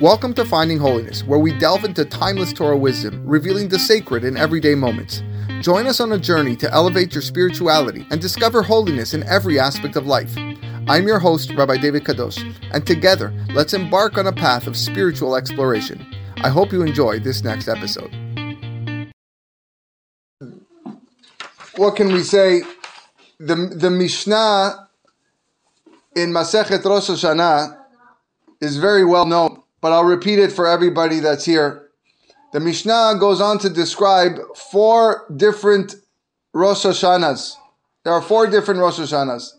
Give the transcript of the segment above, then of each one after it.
Welcome to Finding Holiness, where we delve into timeless Torah wisdom, revealing the sacred in everyday moments. Join us on a journey to elevate your spirituality and discover holiness in every aspect of life. I'm your host, Rabbi David Kadosh, and together, let's embark on a path of spiritual exploration. I hope you enjoy this next episode. What can we say? The, the Mishnah in Masechet Rosh Hashanah is very well known, but I'll repeat it for everybody that's here. The Mishnah goes on to describe four different Rosh Hashanahs. There are four different Rosh Hashanahs.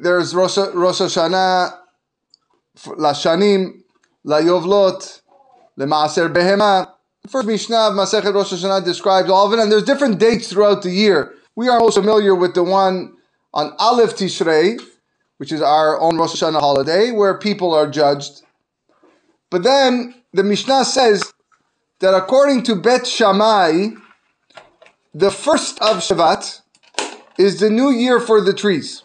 There's Rosh, Rosh Hashanah, Lashanim, Layovlot, Lemaaser Behema. First Mishnah of Masechet Rosh Hashanah describes all of it, and there's different dates throughout the year. We are most familiar with the one on Aleph Tishrei, which is our own Rosh Hashanah holiday, where people are judged. But then the Mishnah says that according to Bet Shammai, the first of Shevat is the new year for the trees.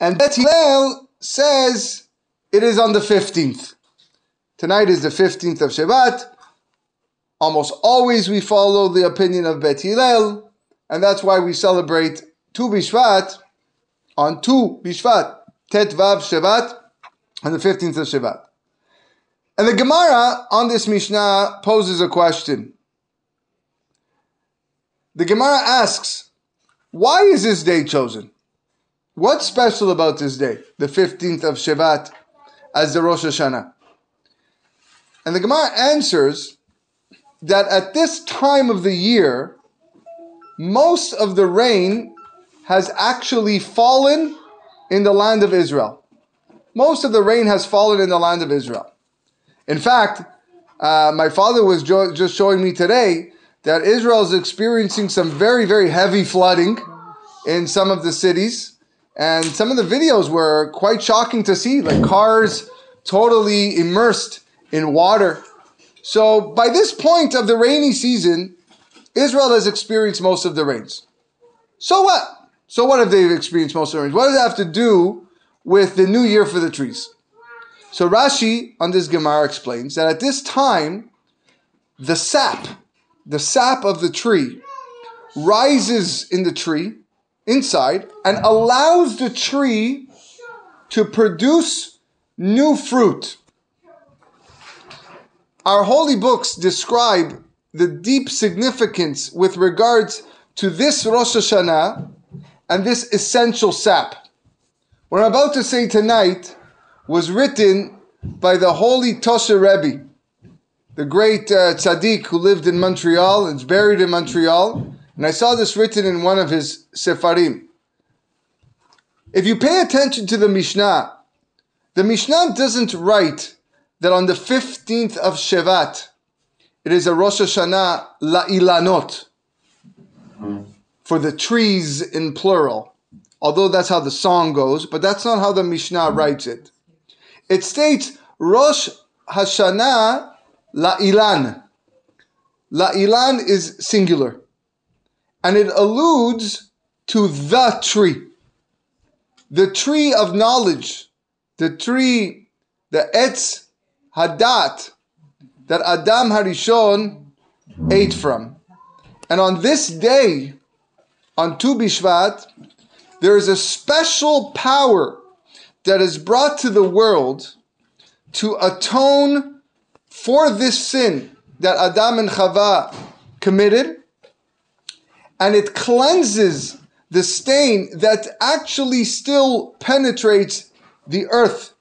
And Bet Hillel says it is on the 15th. Tonight is the 15th of Shevat. Almost always we follow the opinion of Bet Hillel, and that's why we celebrate Tu Bishvat on Tu Bishvat, Tet Vav Shevat, on the 15th of Shevat. And the Gemara on this Mishnah poses a question. The Gemara asks, why is this day chosen? What's special about this day, the 15th of Shevat, as the Rosh Hashanah? And the Gemara answers that at this time of the year, most of the rain has actually fallen in the land of Israel. Most of the rain has fallen in the land of Israel. In fact, uh, my father was jo- just showing me today that Israel is experiencing some very, very heavy flooding in some of the cities. And some of the videos were quite shocking to see, like cars totally immersed in water. So by this point of the rainy season, Israel has experienced most of the rains. So what? So what if they've experienced most of? What does that have to do with the new year for the trees? So Rashi on this Gemara explains that at this time, the sap, the sap of the tree, rises in the tree inside and allows the tree to produce new fruit. Our holy books describe the deep significance with regards to this Rosh Hashanah and this essential sap. What I'm about to say tonight was written by the holy Tosha Rebbe, the great uh, tzaddik who lived in Montreal and is buried in Montreal. And I saw this written in one of his sefarim. If you pay attention to the Mishnah, the Mishnah doesn't write that on the 15th of Shevat, it is a Rosh Hashanah la'ilanot, for the trees in plural. Although that's how the song goes, but that's not how the Mishnah writes it. It states Rosh Hashanah la'ilan. La'ilan is singular. And it alludes to the tree. The tree of knowledge. The tree, the Etz Hadat, that Adam Harishon ate from. And on this day, on Tu Bishvat, there is a special power that is brought to the world to atone for this sin that Adam and Chava committed, and it cleanses the stain that actually still penetrates the earth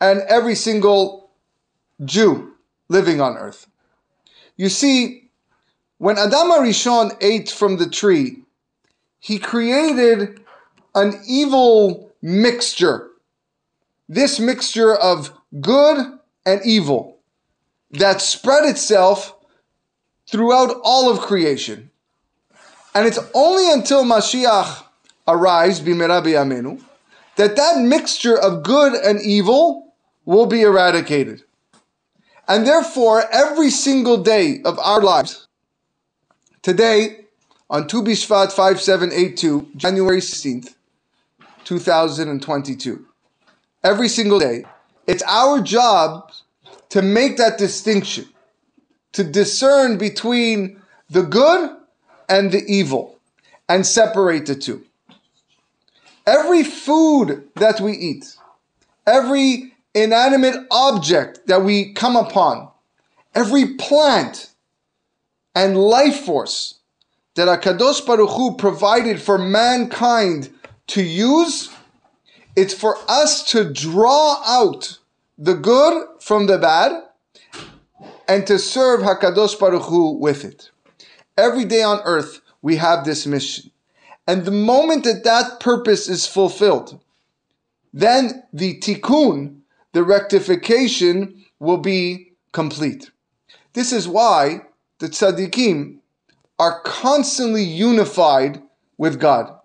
and every single Jew living on earth. You see, when Adam Arishon ate from the tree, he created an evil mixture. This mixture of good and evil that spread itself throughout all of creation. And it's only until Mashiach arrives, Bimerabi Amenu, that that mixture of good and evil will be eradicated. And therefore, every single day of our lives, today, on Tu Bishvat 5782, January 16th, 2022, every single day, It's our job to make that distinction, to discern between the good and the evil, and separate the two. Every food that we eat, every inanimate object that we come upon, every plant and life force that Akadosh Baruch Hu provided for mankind to use, it's for us to draw out the good from the bad and to serve Hakadosh Baruch Hu with it. Every day on earth, we have this mission. And the moment that that purpose is fulfilled, then the tikkun, the rectification, will be complete. This is why the tzaddikim are constantly unified with God,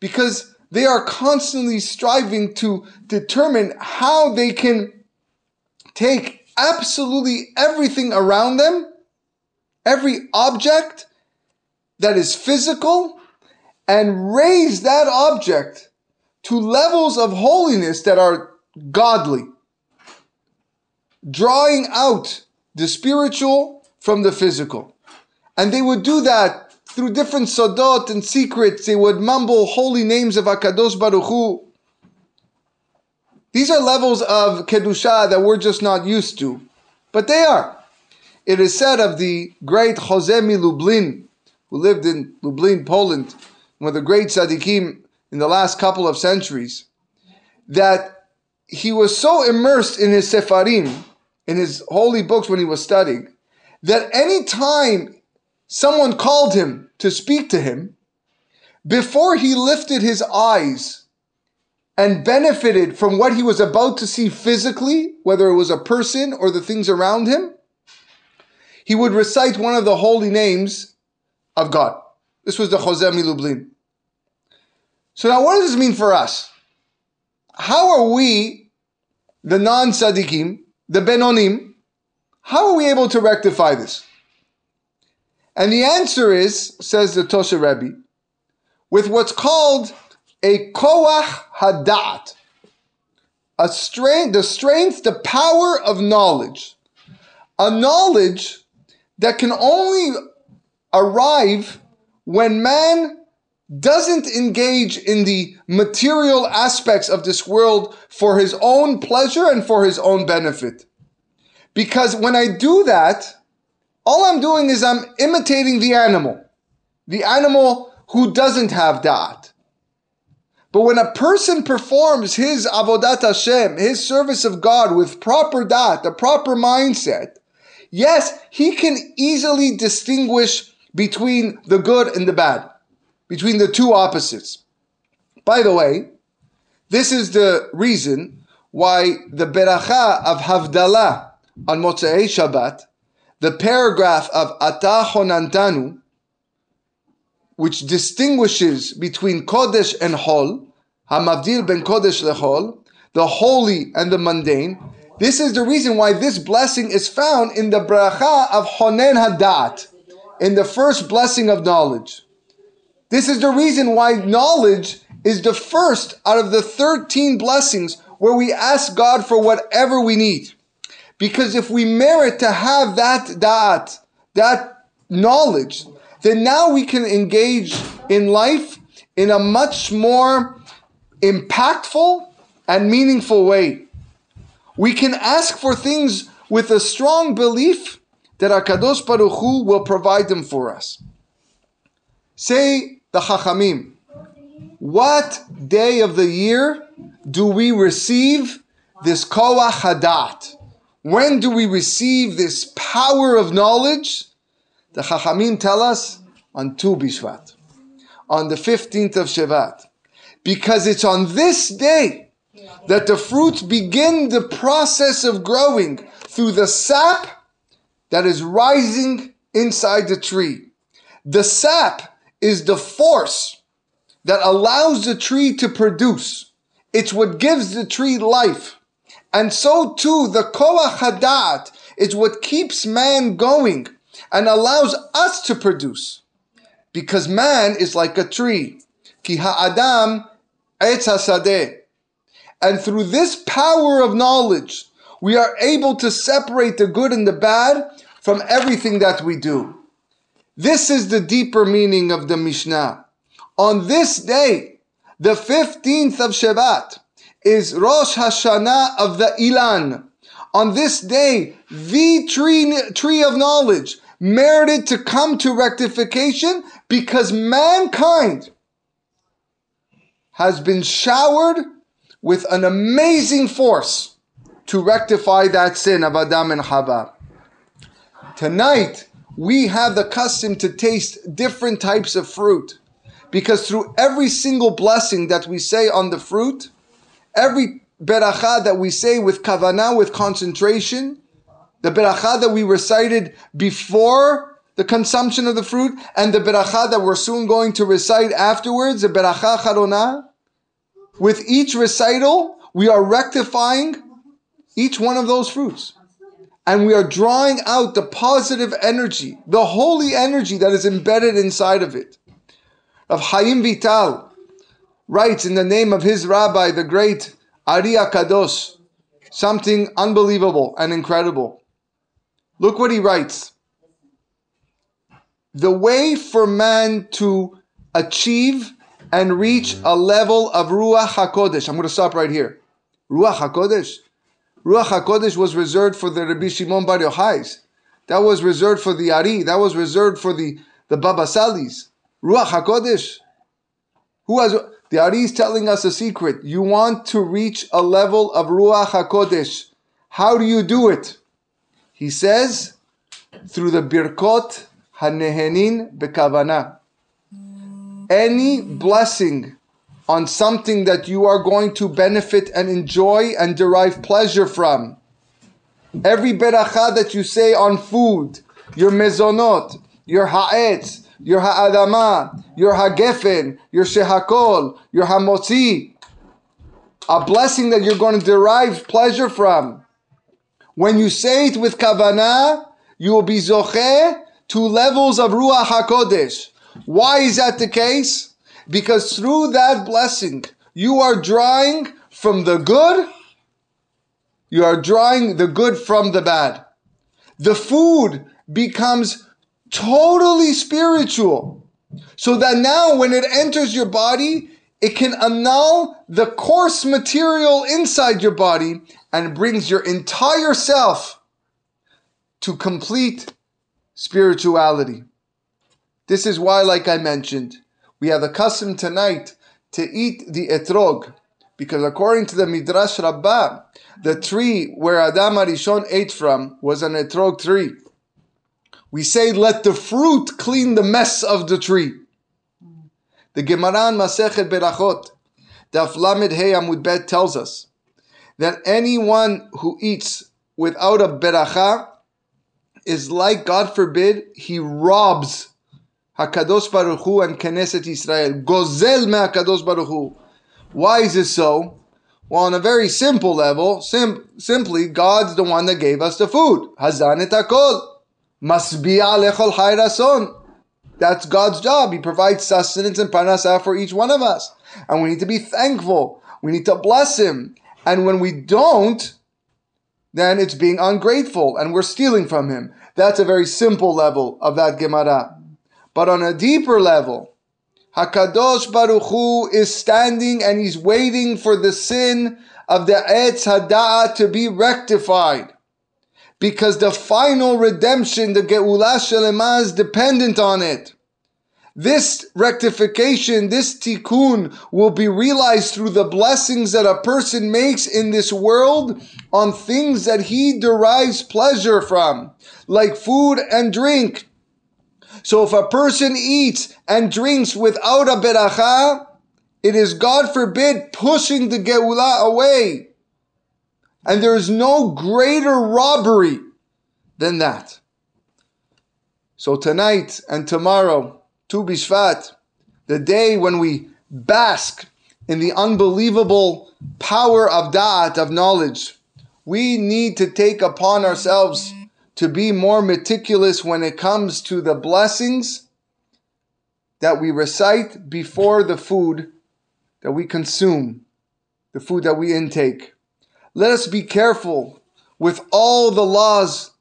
because they are constantly striving to determine how they can take absolutely everything around them, every object that is physical, and raise that object to levels of holiness that are godly, drawing out the spiritual from the physical. And they would do that through different sodot and secrets. They would mumble holy names of Akadosh Baruch Hu. These are levels of Kedusha that we're just not used to, but they are. It is said of the great Chozeh Lublin, who lived in Lublin, Poland, one of the great tzaddikim in the last couple of centuries, that he was so immersed in his sefarim, in his holy books when he was studying, that any time someone called him to speak to him, before he lifted his eyes and benefited from what he was about to see physically, whether it was a person or the things around him, he would recite one of the holy names of God. This was the Chozeh Lublin. So now what does this mean for us? How are we, the non-tzaddikim, the benonim, how are we able to rectify this? And the answer is, says the Tosha Rebbe, with what's called a koach hadat, a strength, the strength, the power of knowledge, a knowledge that can only arrive when man doesn't engage in the material aspects of this world for his own pleasure and for his own benefit. Because when I do that, all I'm doing is I'm imitating the animal, the animal who doesn't have da'at. But when a person performs his avodat Hashem, his service of God with proper da'at, the proper mindset, yes, he can easily distinguish between the good and the bad, between the two opposites. By the way, this is the reason why the beracha of Havdalah on Motzei Shabbat the paragraph of Ata Honantanu, which distinguishes between Kodesh and Hol, Hamavdil ben Kodesh lechol, the holy and the mundane. This is the reason why this blessing is found in the bracha of Honen Hadat, in the first blessing of knowledge. This is the reason why knowledge is the first out of the 13 blessings where we ask God for whatever we need. Because if we merit to have that da'at, that knowledge, then now we can engage in life in a much more impactful and meaningful way. We can ask for things with a strong belief that Akadosh Baruch Hu will provide them for us. Say the Chachamim, what day of the year do we receive this Koach Hadat? When do we receive this power of knowledge? The Chachamim tell us on Tu Bishvat, on the 15th of Shevat. Because it's on this day that the fruits begin the process of growing through the sap that is rising inside the tree. The sap is the force that allows the tree to produce. It's what gives the tree life. And so too, the Koach Hadat is what keeps man going and allows us to produce. Because man is like a tree. Ki ha'adam hasadeh. And through this power of knowledge, we are able to separate the good and the bad from everything that we do. This is the deeper meaning of the Mishnah. On this day, the 15th of Shevat, is Rosh Hashanah of the Ilan. On this day, the tree, tree of knowledge merited to come to rectification because mankind has been showered with an amazing force to rectify that sin of Adam and Hava. Tonight, we have the custom to taste different types of fruit because through every single blessing that we say on the fruit, every beracha that we say with kavanah, with concentration, the beracha that we recited before the consumption of the fruit, and the beracha that we're soon going to recite afterwards, the beracha charona, with each recital, we are rectifying each one of those fruits. And we are drawing out the positive energy, the holy energy that is embedded inside of it. Rav Chaim Vital writes in the name of his rabbi, the great Ari Kadosh, something unbelievable and incredible. Look what he writes. The way for man to achieve and reach a level of Ruach HaKodesh. I'm going to stop right here. Ruach HaKodesh. Ruach HaKodesh was reserved for the Rabbi Shimon Bar Yochai's. That was reserved for the Ari. That was reserved for the, the Baba Sali's. Ruach HaKodesh. Who has... The Ari is telling us a secret. You want to reach a level of Ruach HaKodesh. How do you do it? He says, through the Birkot HaNehenin Bekavana any blessing on something that you are going to benefit and enjoy and derive pleasure from. Every beracha that you say on food, your mezonot, your ha'etz, your ha'adama, your hagefen, your shehakol, your hamotzi, a blessing that you're going to derive pleasure from. When you say it with kavanah, you will be zocheh to levels of ruach hakodesh. Why is that the case? Because through that blessing, you are drawing from the good, you are drawing the good from the bad. The food becomes totally spiritual. So that now when it enters your body, it can annul the coarse material inside your body and brings your entire self to complete spirituality. This is why, like I mentioned, we have the custom tonight to eat the etrog, because according to the Midrash Rabbah, the tree where Adam Arishon ate from was an etrog tree. We say, let the fruit clean the mess of the tree. The Gemara in Masechet Berachot, Daf Lamed Hey Amud Bet tells us that anyone who eats without a beracha is like, God forbid, he robs Hakadosh Baruch Hu and Knesset Israel. Gozel me Hakadosh Baruch Hu. Why is this so? Well, on a very simple level, sim- simply, God's the one that gave us the food. Hazan et hakol. Masbi'a lechol hayrason. That's God's job. He provides sustenance and parnasah for each one of us. And we need to be thankful. We need to bless Him. And when we don't, then it's being ungrateful and we're stealing from Him. That's a very simple level of that Gemara. But on a deeper level, Hakadosh Baruch Hu is standing and he's waiting for the sin of the Etz Hada'ah to be rectified. Because the final redemption, the Geulah Shelema, is dependent on it. This rectification, this tikkun, will be realized through the blessings that a person makes in this world on things that he derives pleasure from, like food and drink. So if a person eats and drinks without a beracha, it is God forbid pushing the Geulah away. And there is no greater robbery than that. So tonight and tomorrow, Tu Bishvat, the day when we bask in the unbelievable power of Da'at, of knowledge, we need to take upon ourselves to be more meticulous when it comes to the blessings that we recite before the food that we consume, the food that we intake. Let us be careful with all the laws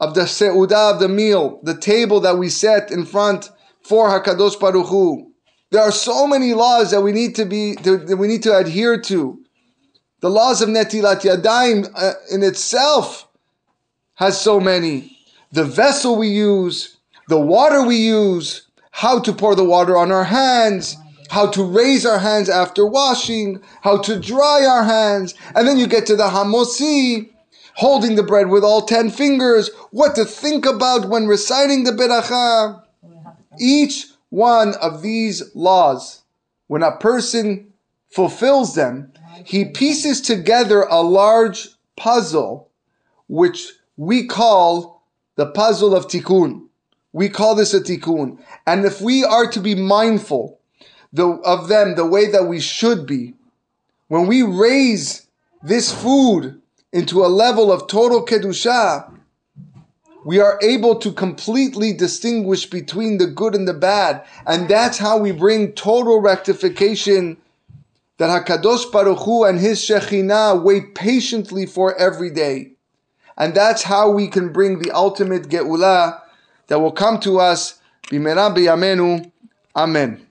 of the seudah of the meal, the table that we set in front for Hakadosh Baruch Hu. There are so many laws that we need to be that we need to adhere to. The laws of Netilat Yadayim uh, in itself has so many. The vessel we use, the water we use, how to pour the water on our hands, how to raise our hands after washing, how to dry our hands, and then you get to the Hamotzi, holding the bread with all ten fingers, what to think about when reciting the Beracha. Each one of these laws, when a person fulfills them, he pieces together a large puzzle, which we call the puzzle of tikkun. We call this a tikkun. And if we are to be mindful the, of them the way that we should be, when we raise this food into a level of total kedusha, we are able to completely distinguish between the good and the bad. And that's how we bring total rectification that HaKadosh Baruch Hu and His Shekhinah wait patiently for every day. And that's how we can bring the ultimate Ge'ulah that will come to us. Bimera b'yamenu. Amen.